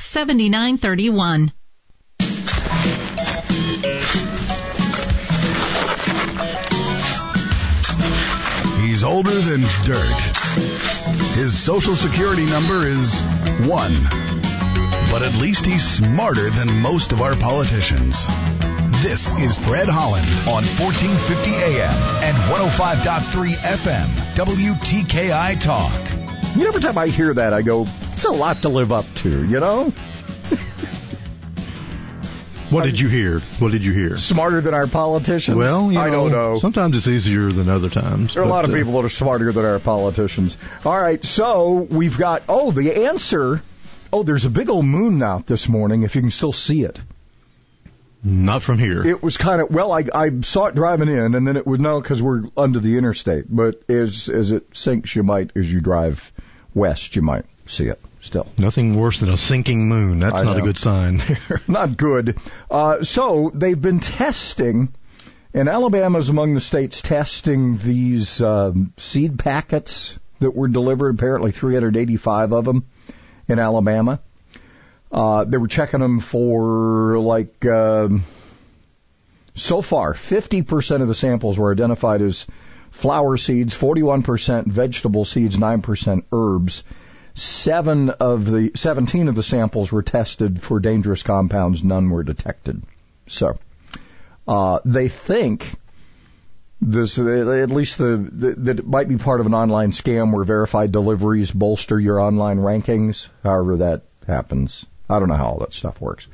7931. He's older than dirt. His social security number is one. But at least he's smarter than most of our politicians. This is Fred Holland on 1450 AM and 105.3 FM, WTKI Talk. You know, every time I hear that, I go, it's a lot to live up to, you know? What did you hear? What did you hear? Smarter than our politicians? Well, you I don't know. Sometimes it's easier than other times. There are a lot of uh, people that are smarter than our politicians. All right, so we've got, oh, the answer. Oh, there's a big old moon out this morning, if you can still see it. Not from here. It was kind of, well, I, I saw it driving in, and then it would, no, because we're under the interstate. But as, as it sinks, you might, as you drive west, you might see it still. Nothing worse than a sinking moon. That's I not a good sign there. Not good. Uh, so they've been testing, and Alabama is among the states testing these um, seed packets that were delivered. Apparently, 385 of them in Alabama. Uh, they were checking them for like um, so far 50% of the samples were identified as flower seeds, 41% vegetable seeds, 9% herbs. Seven of the 17 of the samples were tested for dangerous compounds. None were detected. So uh, they think this, at least the, the that it might be part of an online scam where verified deliveries bolster your online rankings. However that happens, I don't know how all that stuff works,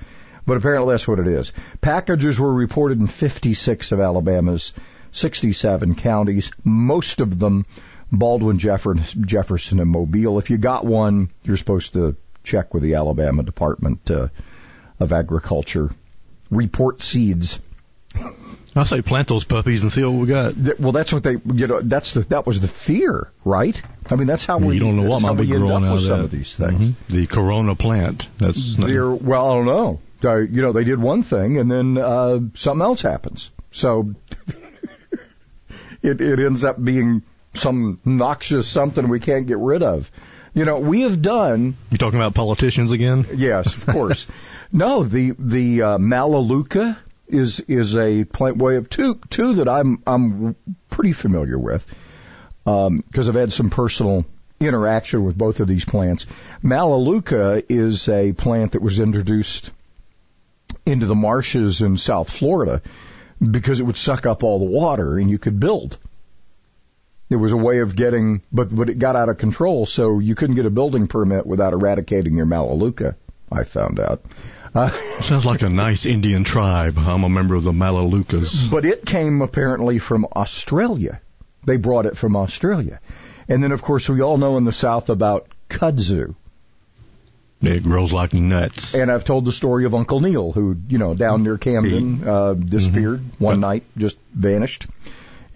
but apparently that's what it is. Packages were reported in 56 of Alabama's 67 counties, most of them Baldwin, Jefferson, Jefferson, and Mobile. If you got one, you're supposed to check with the Alabama Department uh, of Agriculture. Report seeds. I say plant those puppies and see what we got. Well, that's what they, you know, that's the, that was the fear, right? I mean, that's how we, you don't know what might be growing up out of some of these things. Mhm. The Corona plant. That's not- They're, well, I don't know. Uh, you know, they did one thing and then uh, something else happens. So it, it ends up being some noxious something we can't get rid of. You know, we have done You're talking about politicians again? Yes, of course. no, the the uh, Melaleuca is is a plant way of two two that I'm I'm pretty familiar with because I've had some personal interaction with both of these plants. Melaleuca is a plant that was introduced into the marshes in South Florida because it would suck up all the water and you could build. It was a way of getting, but but it got out of control, so you couldn't get a building permit without eradicating your Melaleuca. I found out. Uh, Sounds like a nice Indian tribe. I'm a member of the Malaleucas. but it came apparently from Australia. They brought it from Australia, and then of course we all know in the South about kudzu. It grows like nuts. And I've told the story of Uncle Neil, who you know down near Camden uh, disappeared one night, just vanished.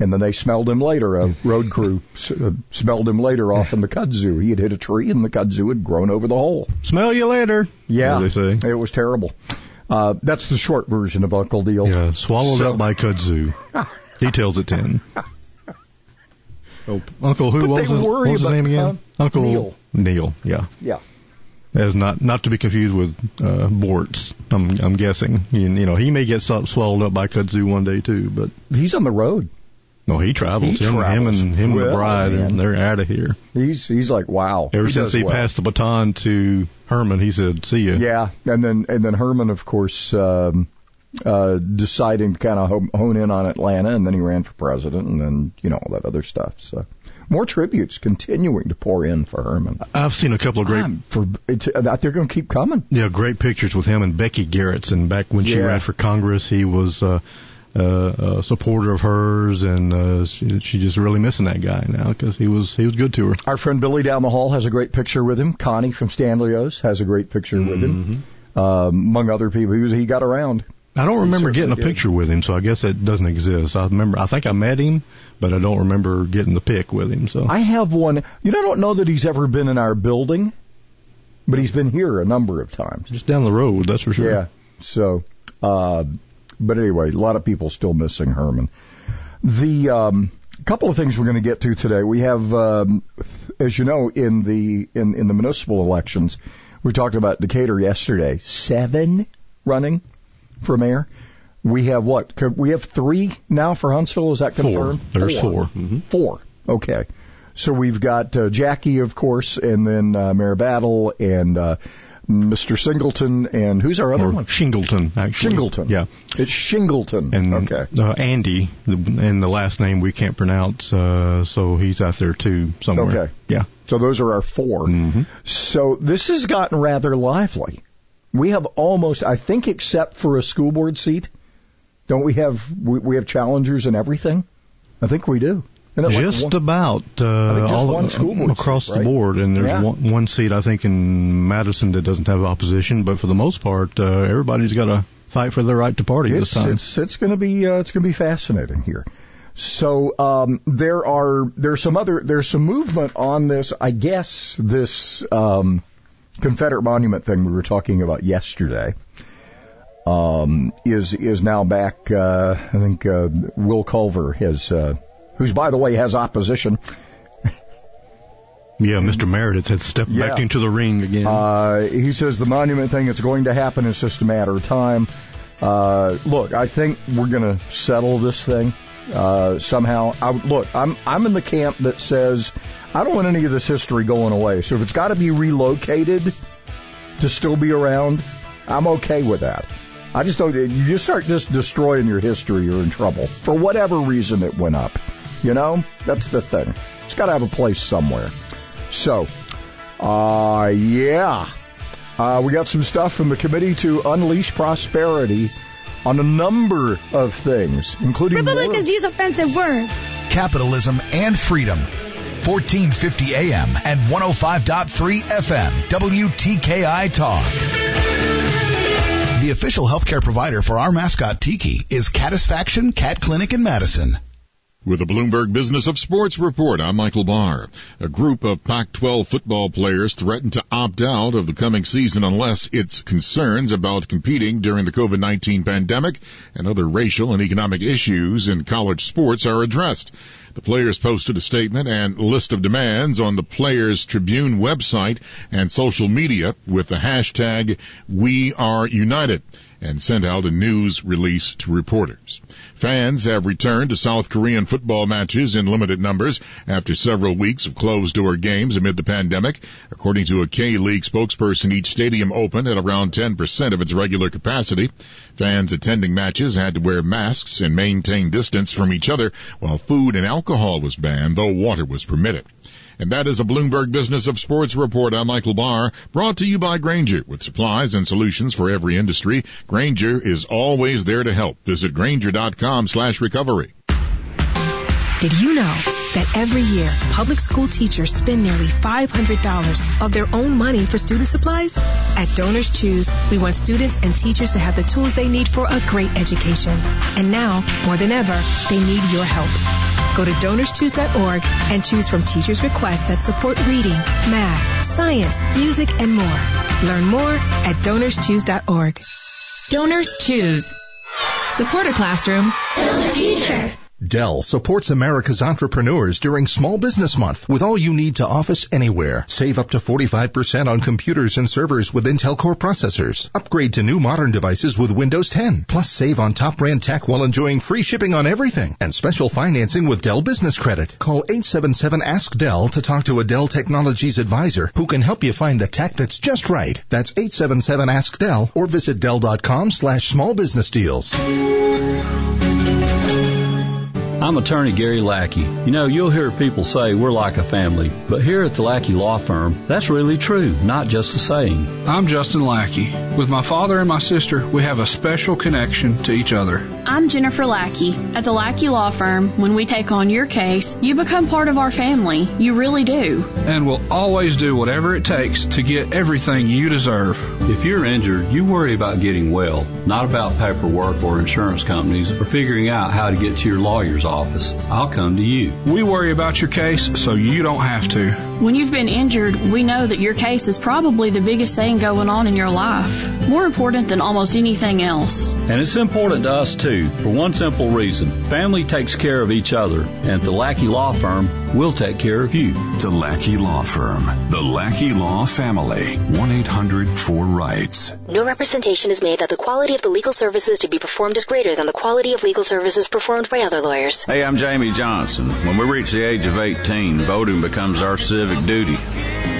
And then they smelled him later. A road crew s- uh, smelled him later off in the kudzu. He had hit a tree, and the kudzu had grown over the hole. Smell you later. Yeah, As they say. it was terrible. Uh, that's the short version of Uncle Neil. Yeah, swallowed So- up by kudzu. Details at ten. Oh, Uncle who? But what was his, what was his name again? Uncle Neil. Neil. Yeah, Yeah. As not not to be confused with uh, Boortz. I'm I'm guessing. You, you know, he may get sw- swallowed up by kudzu one day too. But He's on the road. No, he travels. He him, travels him and him and the bride, man. and they're out of here. He's he's like wow. Ever he since he well. passed the baton to Herman, he said, "See you." Yeah, and then and then Herman, of course, um, uh, deciding to kind of hone in on Atlanta, and then he ran for president, and then you know all that other stuff. So more tributes continuing to pour in for Herman. I've seen a couple of great, for uh, they're going to keep coming. yeah, great pictures with him and Becky Gerritson. Back when she Yeah. ran for Congress, he was uh, uh, a supporter of hers, and uh, she, she just really missing that guy now because he was he was good to her. Our friend Billy down the hall has a great picture with him. Connie from Stanley O's has a great picture with him, Mm-hmm. um, among other people. He was he got around. I don't remember getting a did. picture with him, so I guess that doesn't exist. I remember, I think I met him, but I don't remember getting the pick with him. So I have one. You know, I don't know that he's ever been in our building, but he's been here a number of times. just down the road, that's for sure. Yeah. So, uh, but anyway, a lot of people still missing Herman. The um, couple of things we're going to get to today. We have, um, as you know, in the in in the municipal elections, we talked about Decatur yesterday. Seven running for mayor. We have what? We have three now for Huntsville. Is that Four. confirmed? There's 4 Four. Okay. So we've got uh, Jackie, of course, and then uh, Mayor Battle and uh, Mr. Singleton, and who's our other Or one? Shingleton, actually. Shingleton. Yeah. It's Shingleton. And okay. uh, Andy, the, and the last name we can't pronounce, uh, so he's out there too somewhere. Okay. Yeah. So those are our 4 Mhm. So this has gotten rather lively. We have almost, I think, except for a school board seat, don't we have we, we have challengers and everything? I think we do. Isn't like Just one- about uh, just all board across seat, the board, and there's Yeah. one, one seat I think in Madison that doesn't have opposition, but for the most part, uh, everybody's got to fight for their right to party it's this time. it's it's going to be uh, it's going to be fascinating here. So um, there are there's some other there's some movement on this. I guess this um, Confederate monument thing we were talking about yesterday um, is is now back. Uh, I think uh, Will Culver has, uh, who's by the way has opposition. yeah, Mr. Meredith has stepped Yeah. back into the ring again. Uh, he says the monument thing it's going to happen. It's just a matter of time. Uh, look, I think we're going to settle this thing uh, somehow. I, look, I'm I'm in the camp that says I don't want any of this history going away. So if it's got to be relocated to still be around, I'm okay with that. I just don't. You just start just destroying your history, you're in trouble for whatever reason it went up. You know, that's the thing. It's got to have a place somewhere. So, uh, yeah. Uh, we got some stuff from the committee to unleash prosperity on a number of things, including more- Republicans use offensive words. capitalism and freedom. 1450 AM and 105.3 FM, WTKI Talk. The official healthcare provider for our mascot Tiki is Catisfaction Cat Clinic in Madison. With the Bloomberg Business of Sports report, I'm Michael Barr. A group of Pac-12 football players threatened to opt out of the coming season unless its concerns about competing during the COVID-19 pandemic and other racial and economic issues in college sports are addressed. The players posted a statement and list of demands on the Players Tribune website and social media with the hashtag We Are United and sent out a news release to reporters. Fans have returned to South Korean football matches in limited numbers after several weeks of closed door games amid the pandemic. According to a K-League spokesperson, each stadium opened at around 10% of its regular capacity. Fans attending matches had to wear masks and maintain distance from each other while food and alcohol was banned, though water was permitted. And that is a Bloomberg Business of Sports report. I'm Michael Barr, brought to you by Grainger. With supplies and solutions for every industry, Grainger is always there to help. Visit grainger.com slash recovery. Did you know that every year public school teachers spend nearly $500 of their own money for student supplies? At Donors Choose, we want students and teachers to have the tools they need for a great education. And now, more than ever, they need your help. Go to donorschoose.org and choose from teachers' requests that support reading, math, science, music, and more. Learn more at donorschoose.org. Donors choose. Support a classroom. Build a future. Dell supports America's entrepreneurs during Small Business Month with all you need to office anywhere. Save up to 45% on computers and servers with Intel Core processors. Upgrade to new modern devices with Windows 10. Plus save on top brand tech while enjoying free shipping on everything and special financing with Dell Business Credit. Call 877 Ask Dell to talk to a Dell Technologies advisor who can help you find the tech that's just right. That's 877 Ask Dell or visit Dell.com slash small business deals. I'm attorney Gary Lackey. You know, you'll hear people say we're like a family, but here at the Lackey Law Firm, that's really true, not just a saying. I'm Justin Lackey. With my father and my sister, we have a special connection to each other. I'm Jennifer Lackey. At the Lackey Law Firm, when we take on your case, you become part of our family. You really do. And we'll always do whatever it takes to get everything you deserve. If you're injured, you worry about getting well, not about paperwork or insurance companies or figuring out how to get to your lawyer's office. I'll come to you. We worry about your case so you don't have to. When you've been injured, we know that your case is probably the biggest thing going on in your life. More important than almost anything else. And it's important to us too, for one simple reason. Family takes care of each other, and at the Lackey Law Firm, we'll take care of you. The Lackey Law Firm. The Lackey Law Family. 1-800-4-RIGHTS. No representation is made that the quality of the legal services to be performed is greater than the quality of legal services performed by other lawyers. Hey, I'm Jamie Johnson. When we reach the age of 18, voting becomes our civic duty.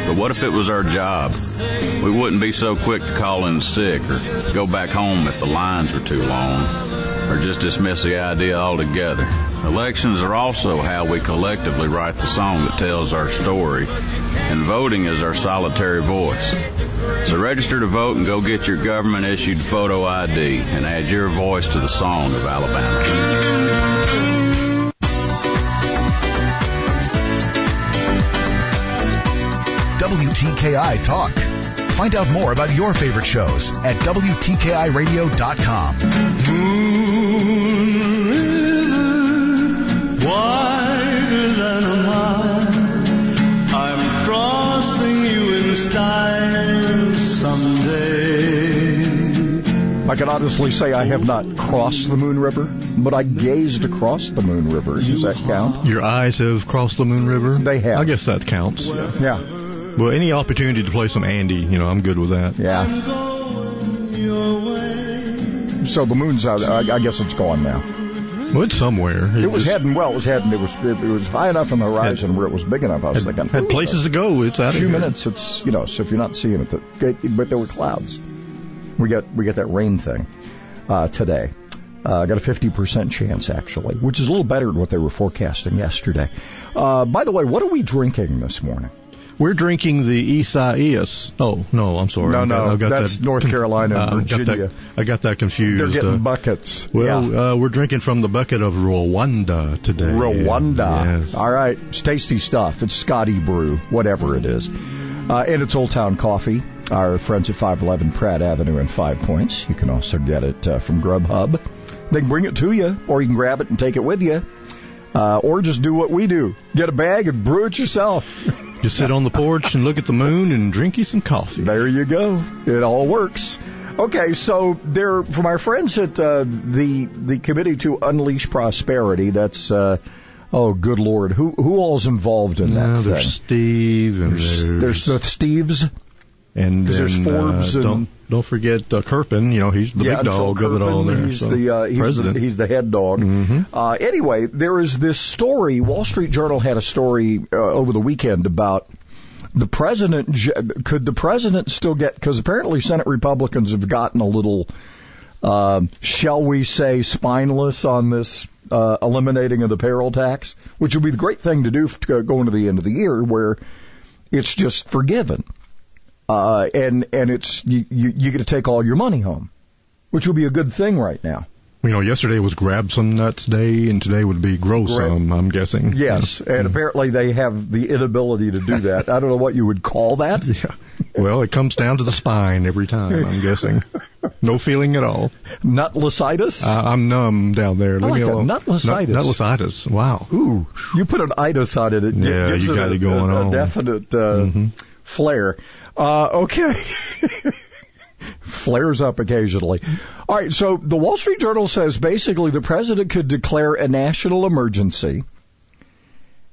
But what if it was our job? We wouldn't be so quick to call in sick or go back home if the lines were too long or just dismiss the idea altogether. Elections are also how we collectively write the song that tells our story, and voting is our solitary voice. So register to vote and go get your government issued photo ID and add your voice to the song of Alabama. WTKI Talk. Find out more about your favorite shows at WTKIRadio.com. I can honestly say I have not crossed the Moon River, but I gazed across the Moon River. Does that count? Your eyes have crossed the Moon River? They have. I guess that counts. Yeah. Well, any opportunity to play some Andy, you know, I'm good with that. Yeah. So the moon's out. I, I guess it's gone now. Well, it's somewhere. It, it was heading well. It was heading. It was it, was high enough on the horizon had, where it was big enough. I was had, thinking had places to go. It's out a few here. minutes. It's you know. So if you're not seeing it, the, but there were clouds. We got we got that rain thing uh, today. Uh, got a 50% chance actually, which is a little better than what they were forecasting yesterday. Uh, by the way, what are we drinking this morning? We're drinking the Isaias. Oh no, I'm sorry. No, no, got, I've got that's that, North Carolina uh, Virginia. Got that, I got that confused. They're getting uh, buckets. Well, yeah. uh, we're drinking from the bucket of Rwanda today. Rwanda. Yes. All right, it's tasty stuff. It's Scotty Brew, whatever it is, uh, and it's Old Town Coffee. Our friends at 511 Pratt Avenue in Five Points. You can also get it uh, from Grubhub. They can bring it to you, or you can grab it and take it with you. Uh, or just do what we do. Get a bag and brew it yourself. Just sit on the porch and look at the moon and drink you some coffee. There you go. It all works. Okay, so there from our friends at uh, the the committee to unleash prosperity. That's uh, oh, good lord, who who all's involved in that no, thing? There's Steve and there's, there's, there's the Steves. And then, there's Forbes uh, and don't, don't forget uh, Kerpen. You know he's the yeah, big dog of it all. There, He's so, the uh, he's president. the he's the head dog. Mm-hmm. Uh, anyway, there is this story. Wall Street Journal had a story uh, over the weekend about the president. Could the president still get? Because apparently Senate Republicans have gotten a little, uh, shall we say, spineless on this uh, eliminating of the payroll tax, which would be the great thing to do going to go into the end of the year, where it's just forgiven. Uh, and and it's you, you you get to take all your money home, which would be a good thing right now. You know, yesterday was grab some nuts day, and today would be grow some. I'm guessing. Yes, and apparently they have the inability to do that. I don't know what you would call that. Yeah. Well, it comes down to the spine every time. I'm guessing. No feeling at all. Nutlicitis. Uh, I'm numb down there. I Leave like me that. alone. Nutlicitis. Nut- nutlicitis. Wow. Ooh, you put an itis on it. It Yeah, you it got a, it going a, on. a definite uh, Mhm. flair. Uh, okay. flares up occasionally. All right, so the Wall Street Journal says basically the president could declare a national emergency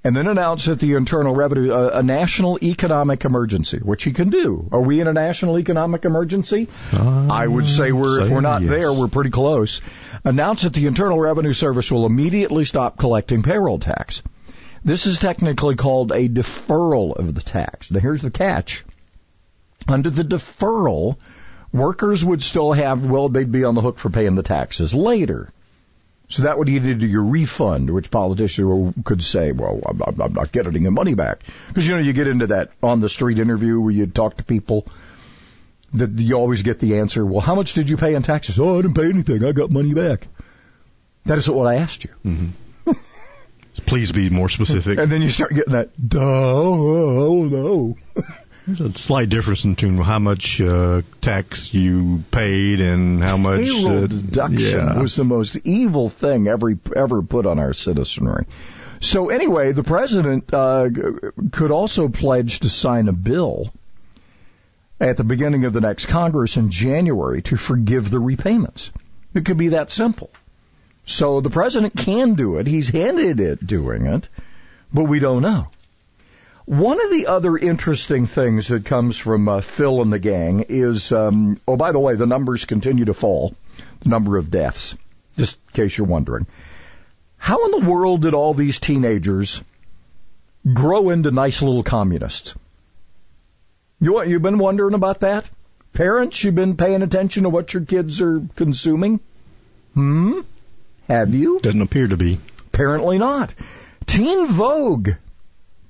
and then announce that the Internal Revenue, uh, a national economic emergency, which he can do. Are we in a national economic emergency? Uh, I would say we're, if we're not yes. there, we're pretty close. Announce that the Internal Revenue Service will immediately stop collecting payroll tax. This is technically called a deferral of the tax. Now here's the catch. Under the deferral, workers would still have, well, they'd be on the hook for paying the taxes later. So that would eat into your refund, which politicians could say, well, I'm not, I'm not getting the money back. Because, you know, you get into that on the street interview where you talk to people that you always get the answer, well, how much did you pay in taxes? Oh, I didn't pay anything. I got money back. That isn't what I asked you. Mm-hmm. Please be more specific. And then you start getting that, duh, oh no. There's a slight difference between how much uh, tax you paid and how much Payroll uh, deduction yeah. was the most evil thing ever ever put on our citizenry. So anyway, the president uh, could also pledge to sign a bill at the beginning of the next Congress in January to forgive the repayments. It could be that simple. So the president can do it. He's handed it doing it, but we don't know. One of the other interesting things that comes from uh, Phil and the gang is, um, oh, by the way, the numbers continue to fall, the number of deaths, just in case you're wondering. How in the world did all these teenagers grow into nice little communists? You, you've been wondering about that? Parents, you've been paying attention to what your kids are consuming? Hmm? Have you? Doesn't appear to be. Apparently not. Teen Vogue.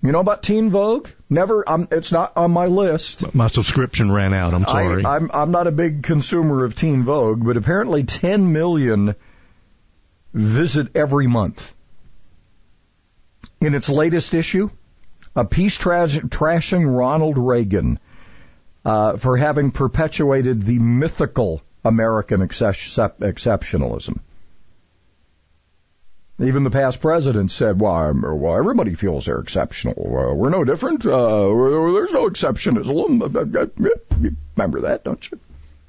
You know about Teen Vogue? Never. Um, it's not on my list. My subscription ran out. I'm sorry. I, I'm I'm not a big consumer of Teen Vogue, but apparently 10 million visit every month. In its latest issue, a piece tra- trashing Ronald Reagan uh, for having perpetuated the mythical American excep- exceptionalism. Even the past president said, well, well everybody feels they're exceptional. Uh, we're no different. Uh, there's no exceptionism. You remember that, don't you?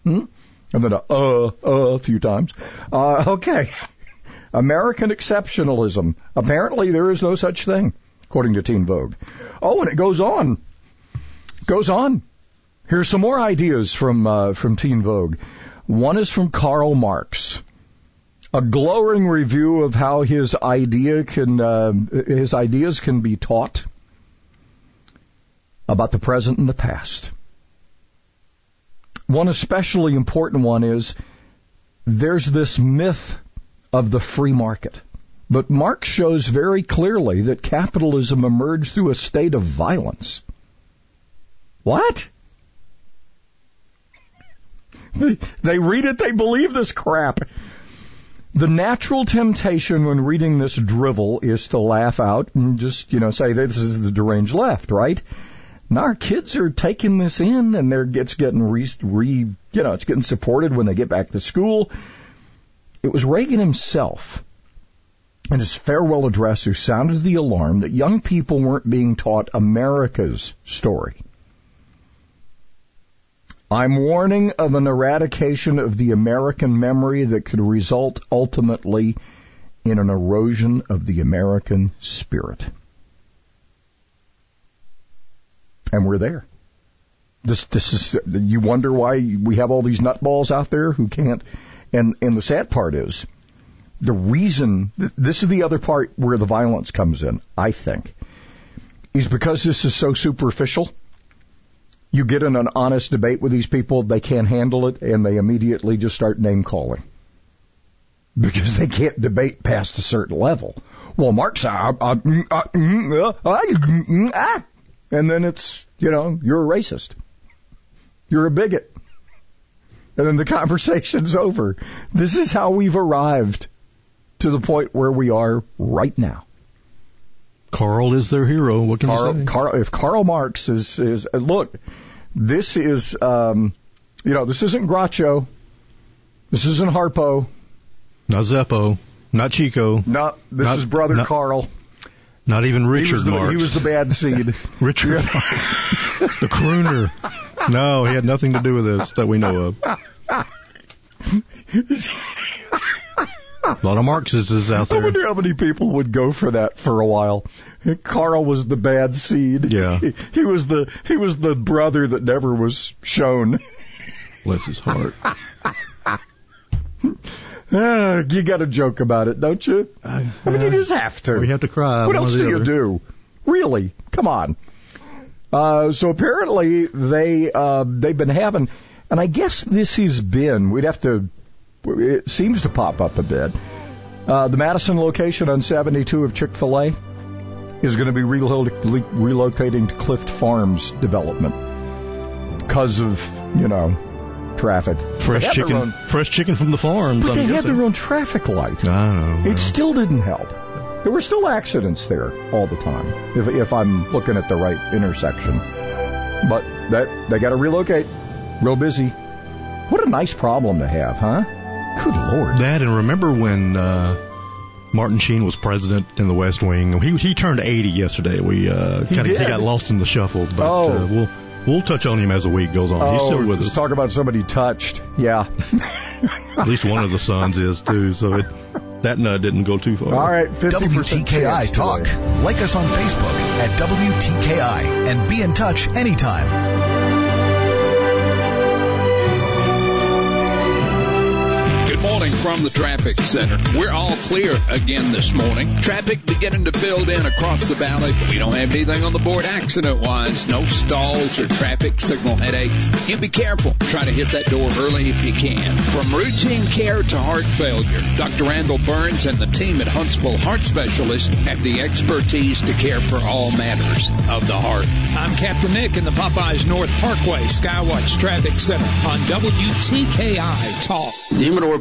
Hmm? And then a uh, uh, a few times. Uh, okay. American exceptionalism. Apparently there is no such thing, according to Teen Vogue. Oh, and it goes on. Goes on. Here's some more ideas from, uh, from Teen Vogue. One is from Karl Marx a glowing review of how his idea can uh, his ideas can be taught about the present and the past. One especially important one is there's this myth of the free market. But Marx shows very clearly that capitalism emerged through a state of violence. What? They read it, they believe this crap. The natural temptation when reading this drivel is to laugh out and just, you know, say this is the deranged left, right? Now our kids are taking this in and they're, it's getting re, re, you know, it's getting supported when they get back to school. It was Reagan himself in his farewell address who sounded the alarm that young people weren't being taught America's story. I'm warning of an eradication of the American memory that could result ultimately in an erosion of the American spirit. And we're there. This, this is, you wonder why we have all these nutballs out there who can't, and, and the sad part is, the reason, this is the other part where the violence comes in, I think, is because this is so superficial you get in an honest debate with these people, they can't handle it, and they immediately just start name calling. Because they can't debate past a certain level. Well, Marx, uh, uh, mm, ah, and then it's, you know, you're a racist. You're a bigot. And then the conversation's over. This is how we've arrived to the point where we are right now. Carl is their hero. What can Karl, you say? Karl, if Karl Marx is is look, this is um, you know this isn't Groucho, this isn't Harpo, Not Zeppo. Not Chico. not this Not- is brother not- Carl. Not even He Richard was, the, Marx. he was the bad seed. Richard, the crooner. No, he had nothing to do with this that we know of. A lot of Marxists out there. I wonder how many people would go for that for a while. Carl was the bad seed. Yeah. He, he was the he was the brother that never was shown. Bless his heart. Ah, you got to joke about it, don't you? I mean, you just have to. We have to cry. What else do you other. do? Really? Come on. Uh, so apparently they uh, they've been having, and I guess this has been. We'd have to. It seems to pop up a bit. Uh, the Madison location on 72 of Chick Fil A is going to be relocating to Clift Farms development because of you know traffic. Fresh They had their chicken, own- fresh chicken from the farm. but I'm they had their own traffic light. I know. It still didn't help. There were still accidents there all the time, if, if I'm looking at the right intersection. But that they got to relocate. Real busy. What a nice problem to have, huh? Good lord. That and remember when uh, Martin Sheen was president in the West Wing? He he turned 80 yesterday. We uh, He kind of he got lost in the shuffle, but Oh. uh, we'll we'll touch on him as the week goes on. He's oh, still with let's us. talk about somebody touched. Yeah. At least one of the sons is too. So it that nut didn't go too far. All right, 50% WTKI chance Talk. today. Like us on Facebook at WTKI and be in touch anytime. Morning from the traffic center. We're all clear again this morning. Traffic beginning to build in across the valley. We don't have anything on the board accident wise. No stalls or traffic signal headaches. And be careful. Try to hit that door early if you can. From routine care to heart failure, Dr. Randall Burns and the team at Huntsville Heart Specialists have the expertise to care for all matters of the heart. I'm Captain Nick in the Popeyes North Parkway Skywatch Traffic Center on WTKI Talk. The Humidor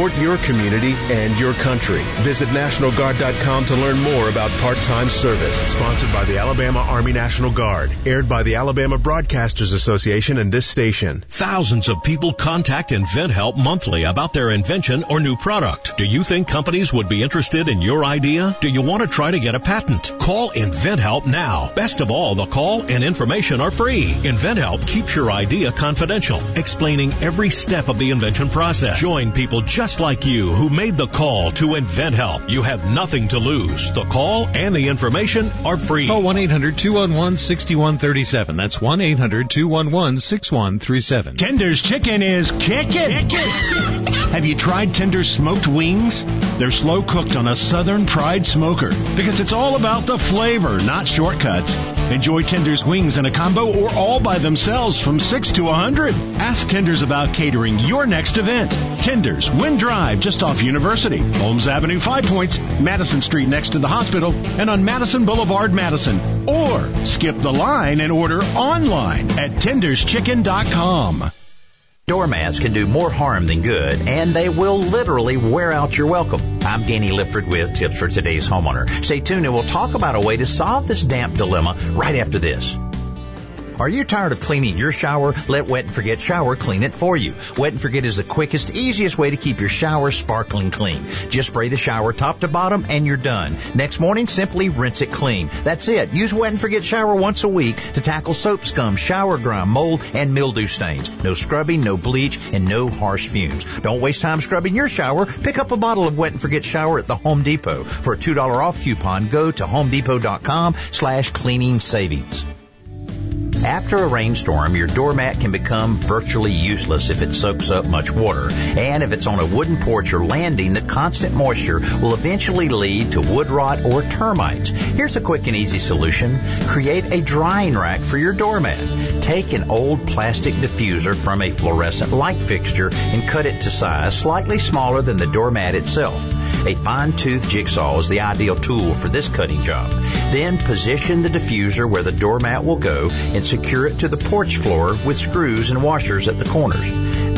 your community and your country. Visit NationalGuard.com to learn more about part-time service. Sponsored by the Alabama Army National Guard. Aired by the Alabama Broadcasters Association and this station. Thousands of people contact InventHelp monthly about their invention or new product. Do you think companies would be interested in your idea? Do you want to try to get a patent? Call InventHelp now. Best of all, the call and information are free. InventHelp keeps your idea confidential, explaining every step of the invention process. Join people just like you who made the call to InventHelp. You have nothing to lose. The call and the information are free. Call 1-800-211-6137. That's 1-800-211-6137. Tender's Chicken is kicking. Have you tried Tender's smoked wings? They're slow cooked on a Southern Pride smoker because it's all about the flavor, not shortcuts. Enjoy Tender's wings in a combo or all by themselves from 6 to 100. Ask Tender's about catering your next event. Tender's, Wind Drive, just off University, Holmes Avenue, Five Points, Madison Street next to the hospital, and on Madison Boulevard, Madison. Or skip the line and order online at tenderschicken.com. Doormats can do more harm than good, and they will literally wear out your welcome. I'm Danny Lipford with tips for today's homeowner. Stay tuned and we'll talk about a way to solve this damp dilemma right after this. Are you tired of cleaning your shower? Let Wet and Forget Shower clean it for you. Wet and Forget is the quickest, easiest way to keep your shower sparkling clean. Just spray the shower top to bottom and you're done. Next morning, simply rinse it clean. That's it. Use Wet and Forget Shower once a week to tackle soap scum, shower grime, mold, and mildew stains. No scrubbing, no bleach, and no harsh fumes. Don't waste time scrubbing your shower. Pick up a bottle of Wet and Forget Shower at the Home Depot. For a $2 off coupon, go to homedepot.com slash cleaning savings. After a rainstorm, your doormat can become virtually useless if it soaks up much water. And if it's on a wooden porch or landing, the constant moisture will eventually lead to wood rot or termites. Here's a quick and easy solution. Create a drying rack for your doormat. Take an old plastic diffuser from a fluorescent light fixture and cut it to size slightly smaller than the doormat itself. A fine-tooth jigsaw is the ideal tool for this cutting job. Then position the diffuser where the doormat will go and secure it to the porch floor with screws and washers at the corners.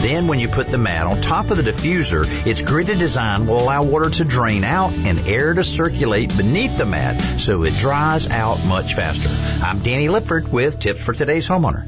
Then when you put the mat on top of the diffuser, its gridded design will allow water to drain out and air to circulate beneath the mat so it dries out much faster. I'm Danny Lipford with tips for today's homeowner.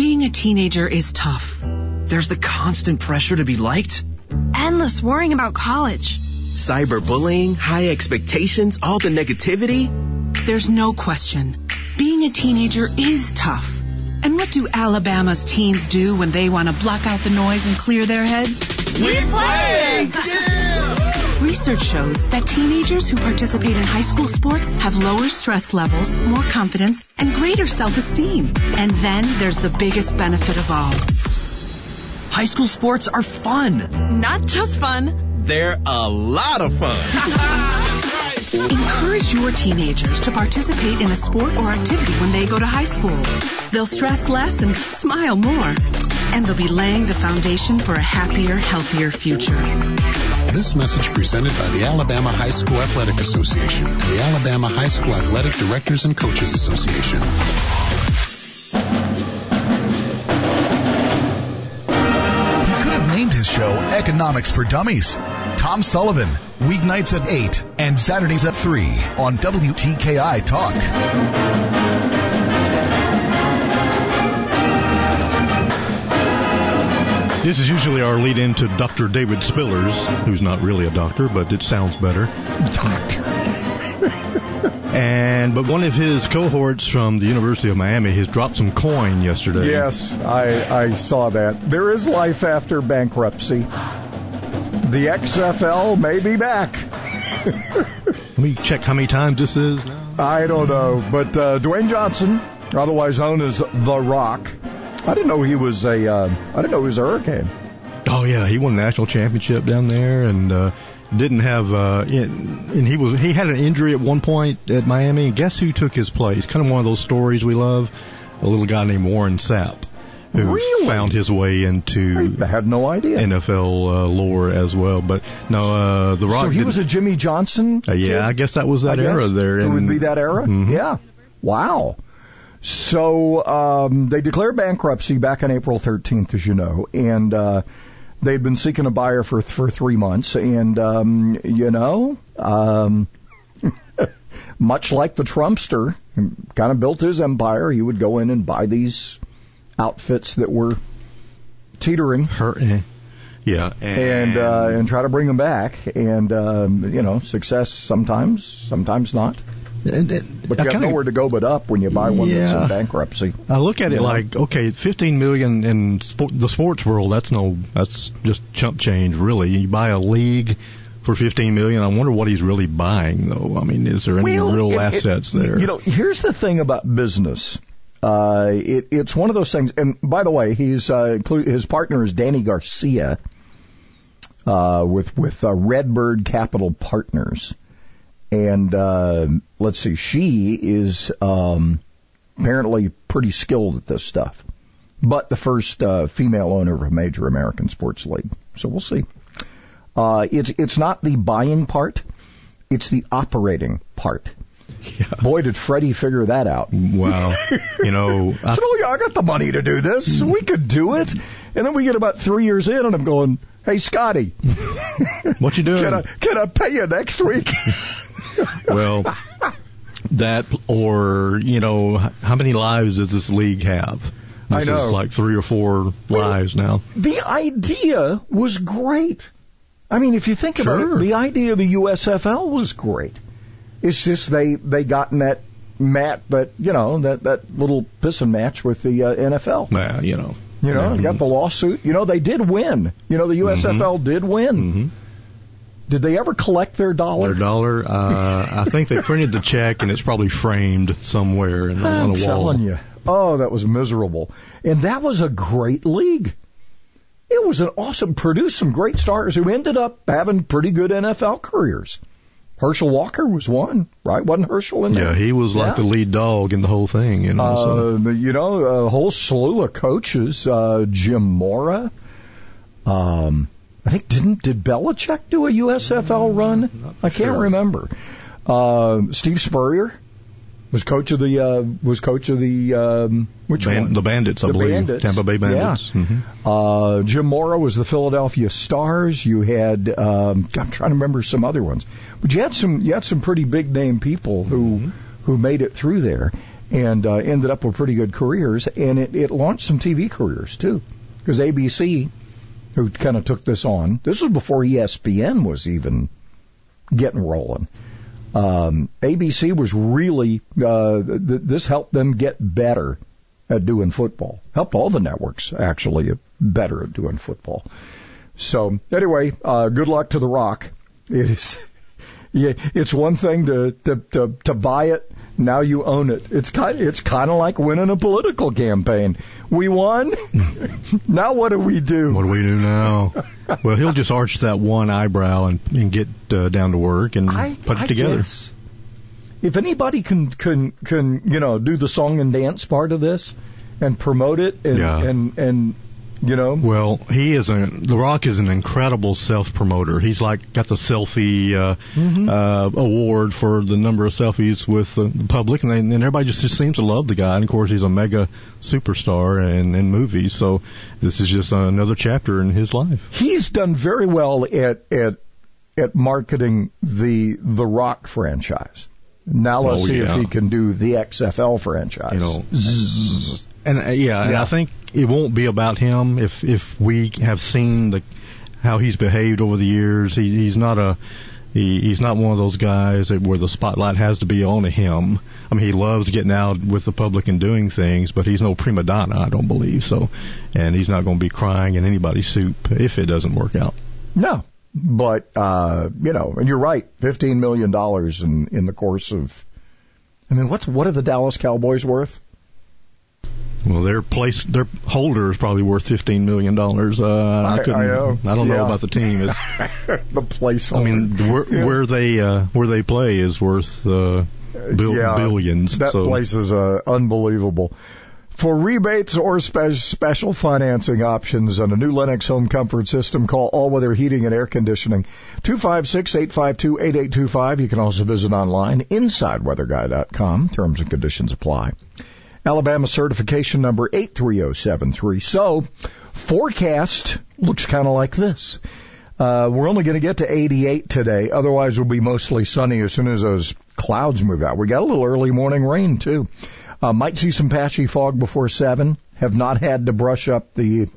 Being a teenager is tough. There's the constant pressure to be liked, endless worrying about college, cyberbullying, high expectations, all the negativity. There's no question. Being a teenager is tough. And what do Alabama's teens do when they want to block out the noise and clear their heads? We play! Research shows that teenagers who participate in high school sports have lower stress levels, more confidence, and greater self-esteem. And then there's the biggest benefit of all. High school sports are fun. Not just fun. They're a lot of fun. Encourage your teenagers to participate in a sport or activity when they go to high school. They'll stress less and smile more. And they'll be laying the foundation for a happier, healthier future. This message presented by the Alabama High School Athletic Association and the Alabama High School Athletic Directors and Coaches Association. He could have named his show Economics for Dummies. Tom Sullivan, weeknights at 8 and Saturdays at 3 on WTKI Talk. This is usually our lead in to Dr. David Spillers, who's not really a doctor, but it sounds better. Doctor. and but one of his cohorts from the University of Miami has dropped some coin yesterday. Yes, I, I saw that. There is life after bankruptcy. The XFL may be back. Let me check how many times this is. I don't know, but uh, Dwayne Johnson, otherwise known as The Rock, I didn't know he was a. Uh, I didn't know he was a hurricane. Oh yeah, he won a national championship down there, and uh, didn't have. Uh, and he was he had an injury at one point at Miami. And Guess who took his place? Kind of one of those stories we love. A little guy named Warren Sapp, who Really? found his way into I had no idea. NFL uh, lore as well. But no, uh, the Rock. So he did- was a Jimmy Johnson. Uh, yeah, kid? I guess that was that era there. It would and- be that era. Mhm. Yeah. Wow. So um, they declared bankruptcy back on April 13th, as you know, and uh, they'd been seeking a buyer for for three months, and um, you know, um, much like the Trumpster, kind of built his empire. He would go in and buy these outfits that were teetering. Her, eh. yeah, and uh, and try to bring them back, and um, you know, success sometimes, sometimes not. But you I got kinda- nowhere to go but up when you buy one that's in bankruptcy. I look at it know? like, okay, 15 million in sport, the sports world, that's no, that's just chump change, really. You buy a league for 15 million. I wonder what he's really buying, though. I mean, is there any Well, real it- it- assets there? You know, here's the thing about business. Uh, it, it's one of those things. And by the way, he's uh, his partner is Dany Garcia uh, with with uh, Redbird Capital Partners, and uh, let's see, she is um, apparently pretty skilled at this stuff. But the first uh, female owner of a major American sports league. So we'll see. Uh, it's it's not the buying part; it's the operating part. Yeah. Boy, did Freddie figure that out. Wow. You know, I, said, oh yeah, I got the money to do this. We could do it. And then we get about three years in, and I'm going, hey, Scotty. what you doing? Can I, can I pay you next week? well, that, or, you know, how many lives does this league have? This I know. is like three or four well, lives now. The idea was great. I mean, if you think sure. about it, the idea of the USFL was great. It's just they they got in that mat that you know that that little pissing match with the uh, NFL. Yeah, you know. You know, mm-hmm. got the lawsuit. You know, they did win. You know, the USFL mm-hmm. did win. Mm-hmm. Did they ever collect their dollar? Their dollar? Uh, I think they printed the check and it's probably framed somewhere in, I'm on a wall. telling you. Oh, that was miserable. And that was a great league. It was an awesome, produced some great stars who ended up having pretty good NFL careers. Herschel Walker was one, right? Wasn't Herschel in there? Yeah, he was like Yeah. the lead dog in the whole thing. You know, so. Uh, but, you know, a whole slew of coaches. Uh, Jim Mora. Um, I think didn't did Belichick do a USFL run? I can't sure. remember. Uh, Steve Spurrier was coach of the uh, was coach of the um, which Ban- one? the Bandits, I The believe. Bandits. Tampa Bay Bandits. Yeah. Mhm. Uh, Jim Mora was the Philadelphia Stars. You had um, I'm trying to remember some other ones, but you had some you had some pretty big name people who who made it through there and uh, ended up with pretty good careers, and it, it launched some TV careers too, because ABC, who kind of took this on, this was before ESPN was even getting rolling. Um, ABC was really uh, th- this helped them get better at doing football. Helped all the networks actually better at doing football. So anyway, uh, good luck to the Rock. It is, yeah, it's one thing to to to, to buy it. Now you own it. It's kind it's kind of like winning a political campaign. We won. now what do we do? What do we do now? well, he'll just arch that one eyebrow and, and get uh, down to work and I, put it I together. guess if anybody can can can you know do the song and dance part of this and promote it and Yeah. and and you know Well, he is a The Rock is an incredible self promoter. He's like got the selfie uh, Mm-hmm. uh, award for the number of selfies with the public, and, they, and everybody just, just seems to love the guy. And of course, he's a mega superstar in, in movies. So this is just another chapter in his life. he's done very well at at at marketing the the Rock franchise. Now let's Oh, see if he can do the XFL franchise. You know, and uh, yeah, and I think it won't be about him if if we have seen the how he's behaved over the years. He, he's not a he, he's not one of those guys that where the spotlight has to be on him. I mean, he loves getting out with the public and doing things, but he's no prima donna, I don't believe so. And he's not going to be crying in anybody's soup if it doesn't work out. No, but uh, you know, and you're right. Fifteen million dollars in in the course of. I mean, what's what are the Dallas Cowboys worth? Well, their place, their holder is probably worth fifteen million dollars. Uh, I, I- couldn't, I know. don't know about the team. It's, the place. I mean, where, where they uh, where they play is worth uh, bil- yeah, billions. That so. place is uh, unbelievable. For rebates or spe- special financing options on a new Lennox home comfort system, call All Weather Heating and Air Conditioning 256-852-8825. You can also visit online InsideWeatherGuy.com. Terms and conditions apply. Alabama certification number 83073. So, forecast looks kind of like this. Uh, we're only going to get to 88 today. Otherwise, we'll be mostly sunny as soon as those clouds move out. We got a little early morning rain too. Uh, might see some patchy fog before seven. Have not had to brush up the.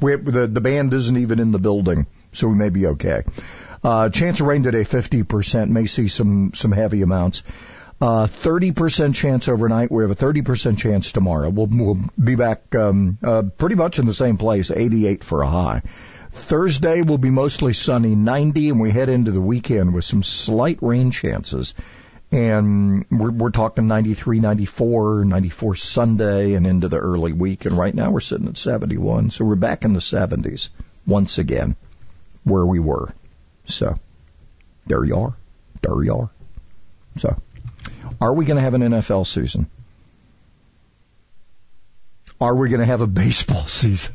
We, the the band isn't even in the building, so we may be okay. Uh, chance of rain today, 50%. May see some some heavy amounts. Uh, 30% chance overnight. We have a 30% chance tomorrow. We'll, we'll be back um, uh, pretty much in the same place, 88 for a high. Thursday will be mostly sunny, 90, and we head into the weekend with some slight rain chances. And we're, we're talking 93, 94, 94 Sunday and into the early week. And right now we're sitting at 71. So we're back in the 70s once again where we were. So there you are. There you are. So, are we going to have an NFL season? Are we going to have a baseball season?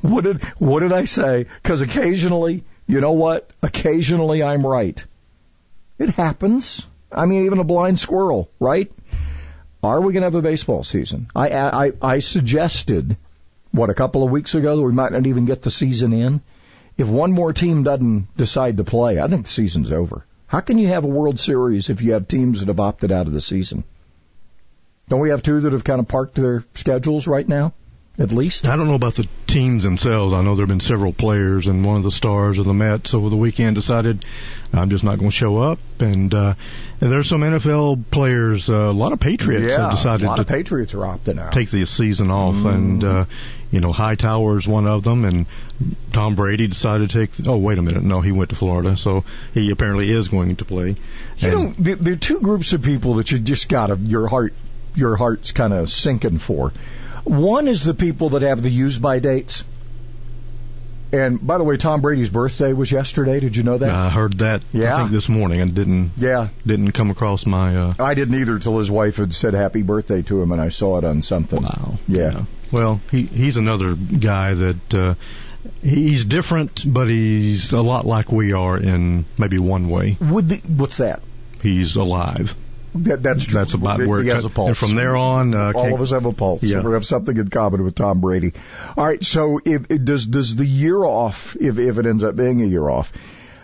what did what did I say? Because occasionally, you know what? Occasionally, I'm right. It happens. I mean, even a blind squirrel, right? Are we going to have a baseball season? I, I I suggested what a couple of weeks ago that we might not even get the season in. If one more team doesn't decide to play, I think the season's over. How can you have a World Series if you have teams that have opted out of the season? Don't we have two that have kind of parked their schedules right now? At least? I don't know about the teams themselves. I know there have been several players, and one of the stars of the Mets over the weekend decided I'm just not going to show up. And, uh, and there's some NFL players, uh, a lot of Patriots yeah, have decided a lot to of Patriots are opting out. take the season off, Mm. and uh, you know Hightower's one of them, and Tom Brady decided to take. Oh, wait a minute, no, he went to Florida, so he apparently is going to play. You know, there, are two groups of people that you just gotta your heart your heart's kind of sinking for. One is the people that have the use by dates. And by the way, Tom Brady's birthday was yesterday. Did you know that? I heard that I Yeah. think this morning and didn't yeah didn't come across my. Uh, I didn't either till his wife had said happy birthday to him, and I saw it on something. Wow. Yeah. Well, he he's another guy that uh, he's different, but he's a lot like we are in maybe one way. Would the, what's that? He's alive. That, that's true. That's about he, where he has a pulse. and from there on, uh, all of us have a pulse. Yeah. We have something in common with Tom Brady. All right. So, if does does the year off, if if it ends up being a year off,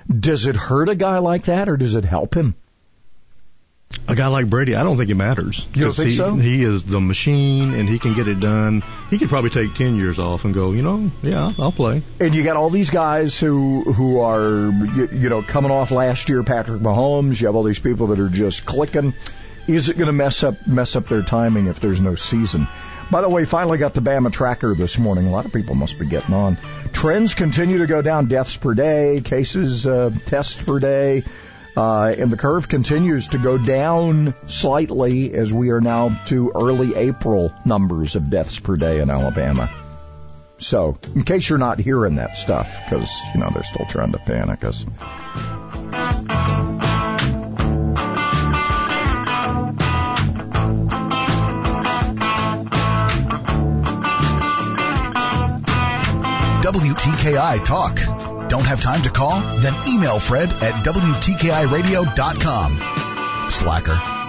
does it hurt a guy like that, or does it help him? A guy like Brady, I don't think it matters. You don't think he, so? He is the machine, and he can get it done. He could probably take ten years off and go. You know, yeah, I'll play. And you got all these guys who who are you, you know coming off last year, Patrick Mahomes. You have all these people that are just clicking. Is it going to mess up mess up their timing if there's no season? By the way, finally got the Bama tracker this morning. A lot of people must be getting on. Trends continue to go down. Deaths per day, cases, uh, tests per day, uh, and the curve continues to go down slightly as we are now to early April numbers of deaths per day in Alabama. So, in case you're not hearing that stuff, because, you know, they're still trying to panic us. WTKI Talk. Don't have time to call? Then email Fred at WTKIRadio.com. Slacker.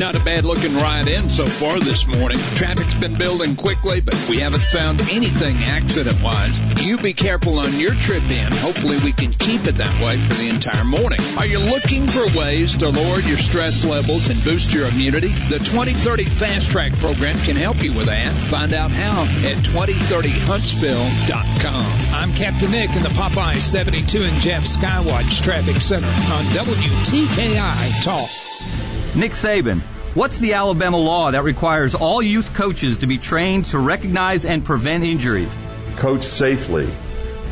Not a bad looking ride in so far this morning. Traffic's been building quickly, but we haven't found anything accident wise. You be careful on your trip in. Hopefully we can keep it that way for the entire morning. Are you looking for ways to lower your stress levels and boost your immunity? The 2030 Fast Track program can help you with that. Find out how at 2030huntsville.com. I'm Captain Nick in the Popeye 72 and Jeff Skywatch Traffic Center on WTKI Talk. Nick Saban, what's the Alabama law that requires all youth coaches to be trained to recognize and prevent injuries? Coach safely.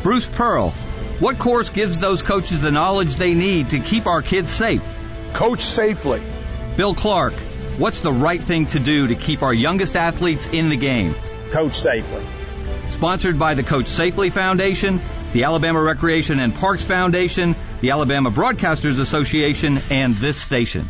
Bruce Pearl, what course gives those coaches the knowledge they need to keep our kids safe? Coach safely. Bill Clark, what's the right thing to do to keep our youngest athletes in the game? Coach safely. Sponsored by the Coach Safely Foundation, the Alabama Recreation and Parks Foundation, the Alabama Broadcasters Association, and this station.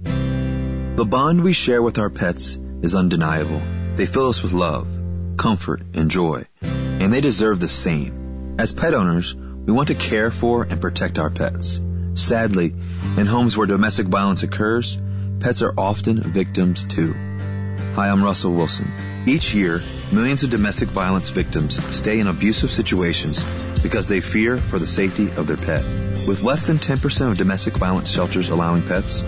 The bond we share with our pets is undeniable. They fill us with love, comfort, and joy, and they deserve the same. As pet owners, We want to care for and protect our pets. Sadly, in homes where domestic violence occurs, pets are often victims too. Hi, I'm Russell Wilson. Each year, millions of domestic violence victims stay in abusive situations because they fear for the safety of their pet. With less than 10% of domestic violence shelters allowing pets,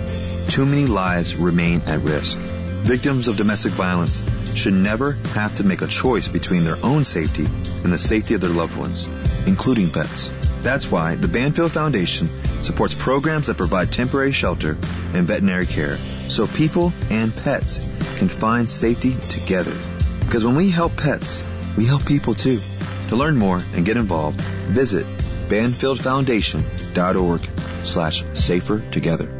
too many lives remain at risk. Victims of domestic violence should never have to make a choice between their own safety and the safety of their loved ones, including pets. That's why the Banfield Foundation supports programs that provide temporary shelter and veterinary care so people and pets can find safety together. Because when we help pets, we help people too. To learn more and get involved, visit banfieldfoundation.org slash safer together.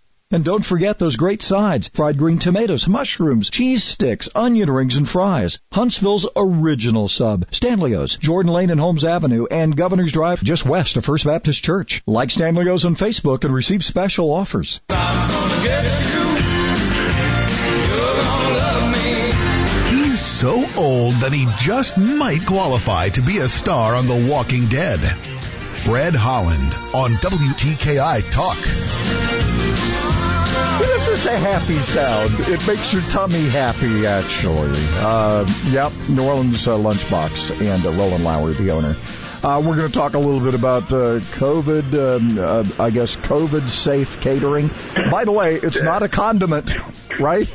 And don't forget those great sides. Fried green tomatoes, mushrooms, cheese sticks, onion rings, and fries. Huntsville's original sub. Stanley's, Jordan Lane and Holmes Avenue, and Governor's Drive just west of First Baptist Church. Like Stanley's on Facebook and receive special offers. He's so old that he just might qualify to be a star on The Walking Dead. Fred Holland on WTKI Talk. This is a happy sound. It makes your tummy happy, actually. Uh, yep, New Orleans uh, Lunchbox and uh, Roland Lowry, the owner. Uh, we're going to talk a little bit about uh, COVID, um, uh, I guess COVID safe catering. By the way, it's not a condiment, right?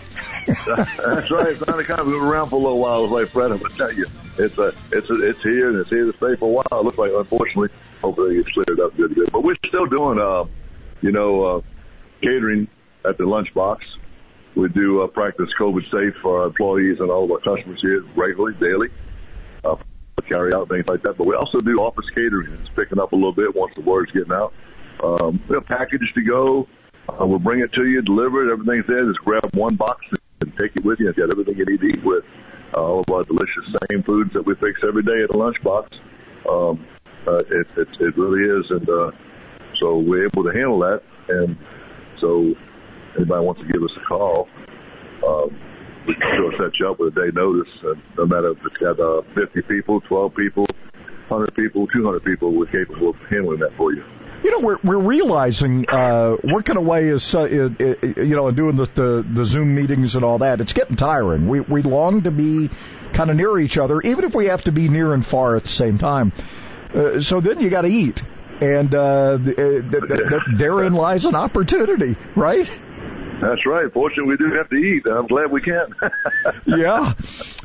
That's right. It's not a condiment. Been around for a little while, like Fred. I'm going to tell you, it's a, it's a, it's here and it's here to stay for a while. It looks like, unfortunately, hopefully it cleared up good, good. But we're still doing, you know, catering at the lunchbox. We do uh, practice COVID safe for our employees and all of our customers here regularly, daily. Uh, carry out things like that. But we also do office catering. It's picking up a little bit once the word's getting out. Um, we have packages to go. Uh, we'll bring it to you, deliver it. Everything's there. Just grab one box and take it with you. It's got everything you need to eat with. Uh, all of our delicious same foods that we fix every day at the lunchbox. Um, uh, it, it, it really is. And, uh, so we're able to handle that. And so anybody wants to give us a call, um, we can still set you up with a day notice. And no matter if it's got uh, 50 people, 12 people, 100 people, 200 people, we're capable of handling that for you. You know, we're we're realizing uh, working away is uh, it, it, you know and doing the, the the Zoom meetings and all that. It's getting tiring. We we long to be kind of near each other, even if we have to be near and far at the same time. Uh, so then you got to eat, and uh, th- th- th- therein lies an opportunity, right? That's right. Fortunately, we do have to eat. I'm glad we can. yeah.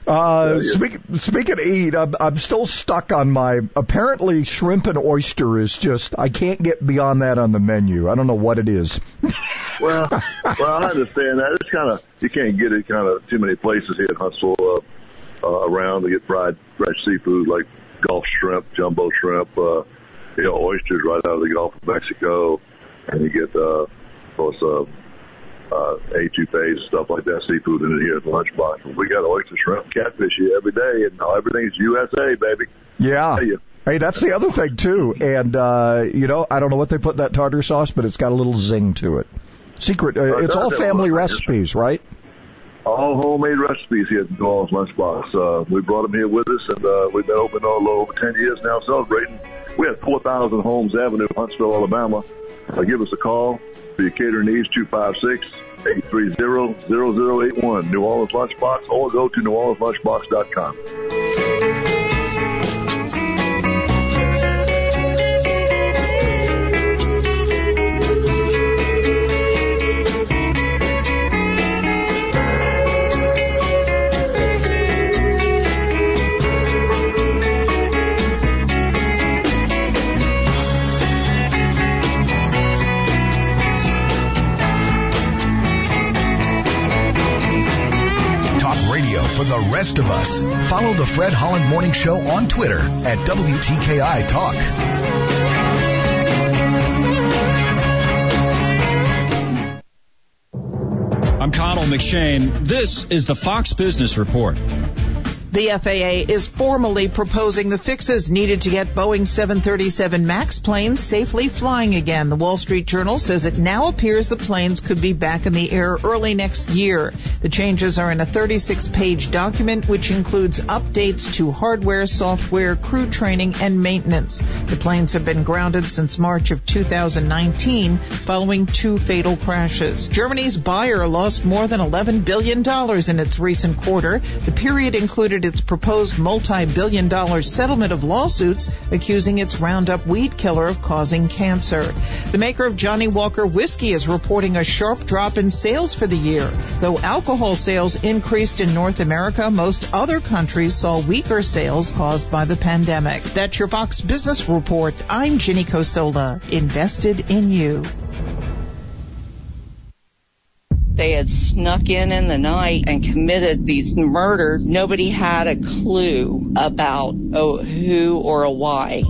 Uh, speak, speaking of eat, I'm, I'm still stuck on my, apparently shrimp and oyster is just, I can't get beyond that on the menu. I don't know what it is. well, well, I understand that. It's kind of, you can't get it kind of too many places here in Huntsville, uh, uh, around to get fried, fresh seafood like Gulf shrimp, jumbo shrimp, uh, you know, oysters right out of the Gulf of Mexico. And you get, uh, of course, uh, uh, A2Ps, stuff like that, seafood in here at the lunchbox. We got oyster, shrimp, catfish here every day, and everything's USA, baby. Yeah. Hey, that's the other thing too. And uh, you know, I don't know what they put in that tartar sauce, but it's got a little zing to it. Secret. Uh, it's all family recipes, right? All homemade recipes here at New Orleans Lunchbox. Uh, we brought them here with us, and uh, we've been open all over 10 years now, celebrating. We have 4,000 Holmes Avenue, Huntsville, Alabama. Uh, give us a call for your catering needs, 256 830-0081, New Orleans Lunchbox, or go to neworleanslunchbox.com. for the rest of us. Follow the Fred Holland Morning Show on Twitter at WTKI Talk. I'm Connell McShane. This is the Fox Business Report. The FAA is formally proposing the fixes needed to get Boeing 737 MAX planes safely flying again. The Wall Street Journal says it now appears the planes could be back in the air early next year. The changes are in a 36 page document which includes updates to hardware, software, crew training, and maintenance. The planes have been grounded since March of 2019 following two fatal crashes. Germany's Bayer lost more than $11 billion in its recent quarter. The period included its proposed multi-billion dollar settlement of lawsuits accusing its Roundup weed killer of causing cancer. The maker of Johnnie Walker whiskey is reporting a sharp drop in sales for the year. Though alcohol sales increased in North America, most other countries saw weaker sales caused by the pandemic. That's your Fox Business Report. I'm Ginny Cosola. Invested in you they had snuck in in the night and committed these murders. Nobody had a clue about oh, who or a why.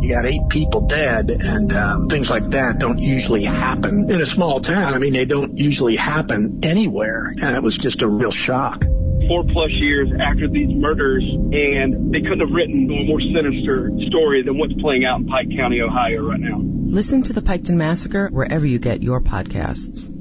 You got eight people dead, and um, things like that don't usually happen in a small town. I mean, they don't usually happen anywhere, and it was just a real shock four plus years after these murders, and they couldn't have written a more sinister story than what's playing out in Pike County, Ohio right now. Listen to the Piketon Massacre wherever you get your podcasts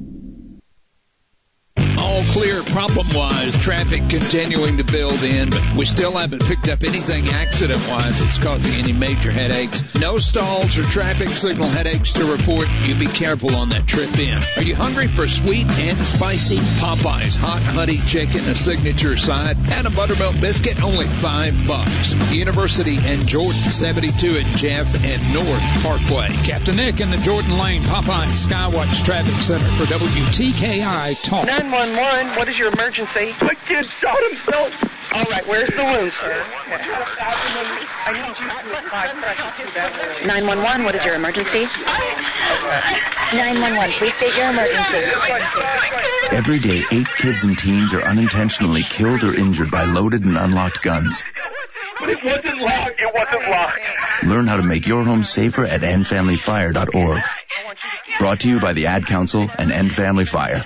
all clear problem wise, traffic continuing to build in, but we still haven't picked up anything accident wise that's causing any major headaches. No stalls or traffic signal headaches to report. You be careful on that trip in. Are you hungry for sweet and spicy? Popeyes hot honey chicken, a signature side, and a buttermilk biscuit, only five bucks. University and Jordan, 72 at Jeff and North Parkway. Captain Nick in the Jordan Lane Popeyes Skywatch Traffic Center for WTKI Talk. 911, what is your emergency? My kid shot himself. All right, where's the wound, sir? I need you to apply pressure to that 911, what is your emergency? 911, please state your emergency. Every day, eight kids and teens are unintentionally killed or injured by loaded and unlocked guns. But it wasn't locked. It wasn't locked. Learn how to make your home safer at endfamilyfire.org. Brought to you by the Ad Council and End Family Fire.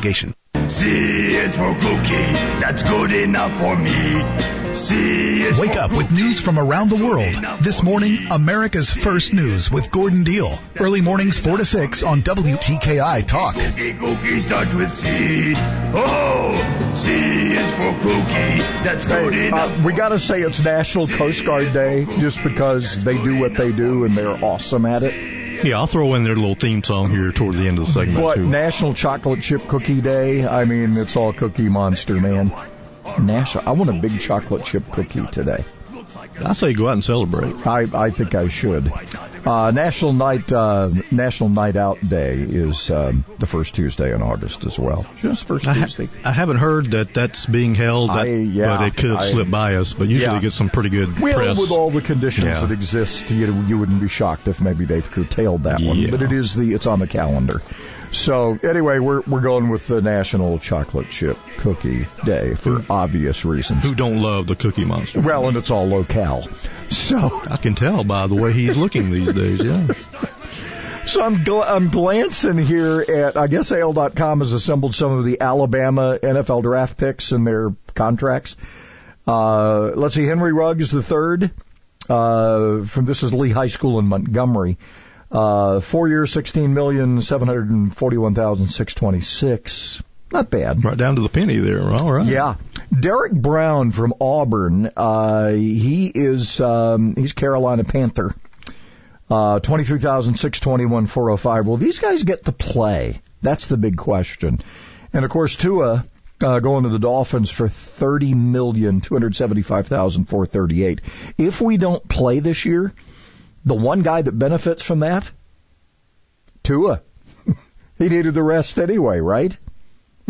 litigation. C is for cookie. That's good enough for me. C is Wake up with news from around the world. This morning, America's First News with Gordon Deal. Early mornings 4 to 6 on WTKI Talk. Cookie, cookie starts with C. Oh, C is for cookie. That's good Hey, enough. uh, we got to say it's National Coast Guard Day just because they do what they do and they're awesome at it. Yeah, I'll throw in their little theme song here toward the end of the segment But too. National Chocolate Chip Cookie Day, I mean, it's all Cookie Monster, man. National, I want a big chocolate chip cookie today. I say go out and celebrate. I, I think I should. Uh, National Night uh, National Night Out Day is um, the first Tuesday in August as well. Just first I, ha- Tuesday. I haven't heard that that's being held, that, I- yeah, but it could have slipped by us. But usually Yeah. it gets some pretty good Well, press. with all the conditions Yeah. that exist, you, you wouldn't be shocked if maybe they've curtailed that one. Yeah. But it is the it's on the calendar. So anyway, we're we're going with the National Chocolate Chip Cookie Day for obvious reasons. Who don't love the Cookie Monster? Well, and it's all locale. So I can tell by the way he's looking these days. Yeah. So I'm gl- I'm glancing here at I guess AL.com has assembled some of the Alabama NFL draft picks and their contracts. Uh, let's see, Henry Ruggs the third uh, from this is Lee High School in Montgomery. Uh, four years, sixteen million seven hundred and forty-one thousand six twenty-six. Not bad. Right down to the penny there. All right. Yeah. Derrick Brown from Auburn. Uh, he is um, he's Carolina Panther. Uh, twenty three thousand six twenty one four oh five. Well, these guys get to play. That's the big question. And of course, Tua uh, going to the Dolphins for thirty million two hundred seventy five thousand four thirty eight. If we don't play this year, the one guy that benefits from that, Tua. he needed the rest anyway, right?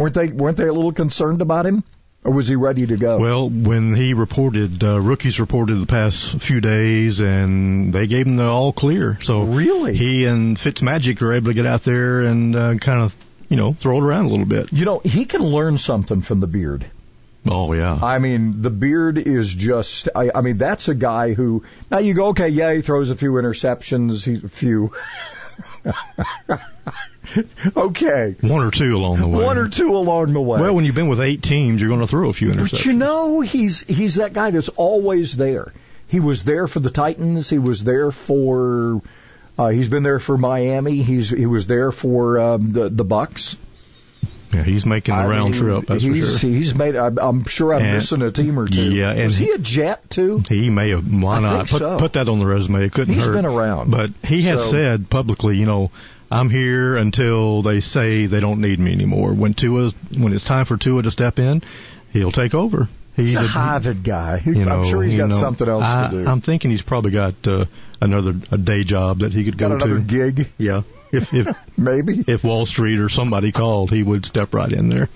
weren't they weren't they a little concerned about him, or was he ready to go? Well, when he reported, uh, rookies reported the past few days, and they gave him the all clear. So really, he and Fitzmagic are able to get out there and uh, kind of you know throw it around a little bit. You know, he can learn something from the beard. Oh yeah. I mean, the beard is just. I, I mean, that's a guy who. Now you go, okay, yeah, he throws a few interceptions, he, a few. okay. One or two along the way. One or two along the way. Well, when you've been with eight teams, you're going to throw a few interceptions. But you know, he's he's that guy that's always there. He was there for the Titans. He was there for. Uh, he's been there for Miami. He's he was there for um, the the Bucks. Yeah, he's making the I round mean, trip. That's he's, for sure. He's made. I'm, I'm sure I'm And- missing a team or two. Yeah, and was he a Jet too? He may have. Why I not put so. put that on the resume? It couldn't He's hurt. been around. but he has So- said publicly, you know, I'm here until they say they don't need me anymore. When Tua, when it's time for Tua to step in, he'll take over. He's a Harvard guy. you know, I'm sure he's got know, something else I, to do. I'm thinking he's probably got uh, another a day job that he could got go another to. gig. Yeah, if if maybe if Wall Street or somebody called, he would step right in there.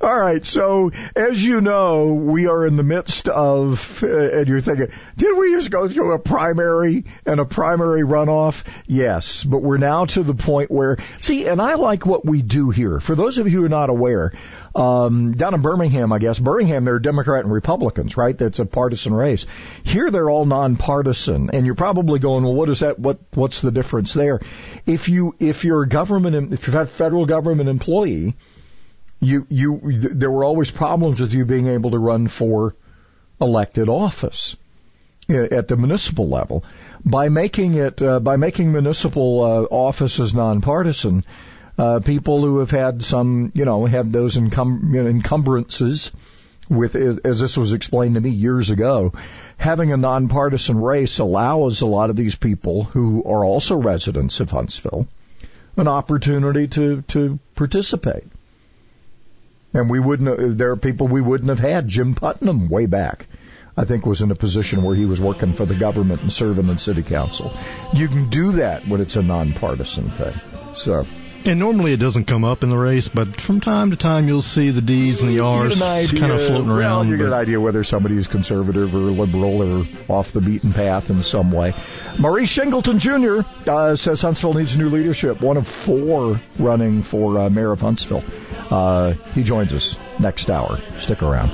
All right. So, as you know, we are in the midst of, uh, and you're thinking, did we just go through a primary and a primary runoff? Yes, but we're now to the point where, see, and I like what we do here. For those of you who are not aware, um, down in Birmingham, I guess, Birmingham, they're Democrat and Republicans, right? That's a partisan race. Here, they're all nonpartisan, and you're probably going, well, what is that? What what's the difference there? If you if you're a government, if you're a federal government employee, you you there were always problems with you being able to run for elected office uh, at the municipal level by making it uh, by making municipal uh, offices nonpartisan uh, people who have had some you know have those encum- you know, encumbrances with as this was explained to me years ago having a nonpartisan race allows a lot of these people who are also residents of Huntsville an opportunity to to participate and we wouldn't. There are people we wouldn't have had. Jim Putnam, way back, I think, was in a position where he was working for the government and serving in city council. You can do that when it's a nonpartisan thing. So And normally it doesn't come up in the race, but from time to time you'll see the D's and the R's get an idea. kind of floating well, around. you get an idea whether somebody is conservative or liberal or off the beaten path in some way. Maurice Shingleton Jr. Uh, says Huntsville needs new leadership. One of four running for uh, mayor of Huntsville. Uh, he joins us next hour. Stick around.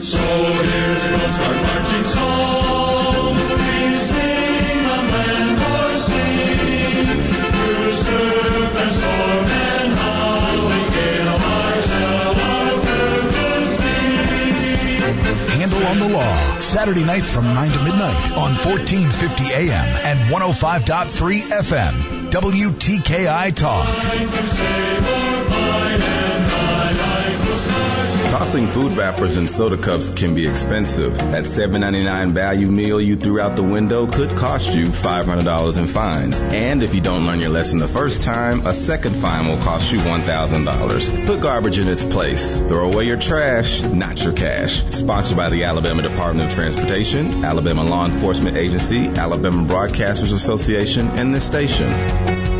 So here's the Coast Guard marching song. Law, Saturday nights from 9 to midnight on 1450 AM and 105.3 FM. WTKI Talk. Tossing food wrappers and soda cups can be expensive. That $7.99 value meal you threw out the window could cost you $500 in fines. And if you don't learn your lesson the first time, a second fine will cost you $1,000. Put garbage in its place. Throw away your trash, not your cash. Sponsored by the Alabama Department of Transportation, Alabama Law Enforcement Agency, Alabama Broadcasters Association, and this station.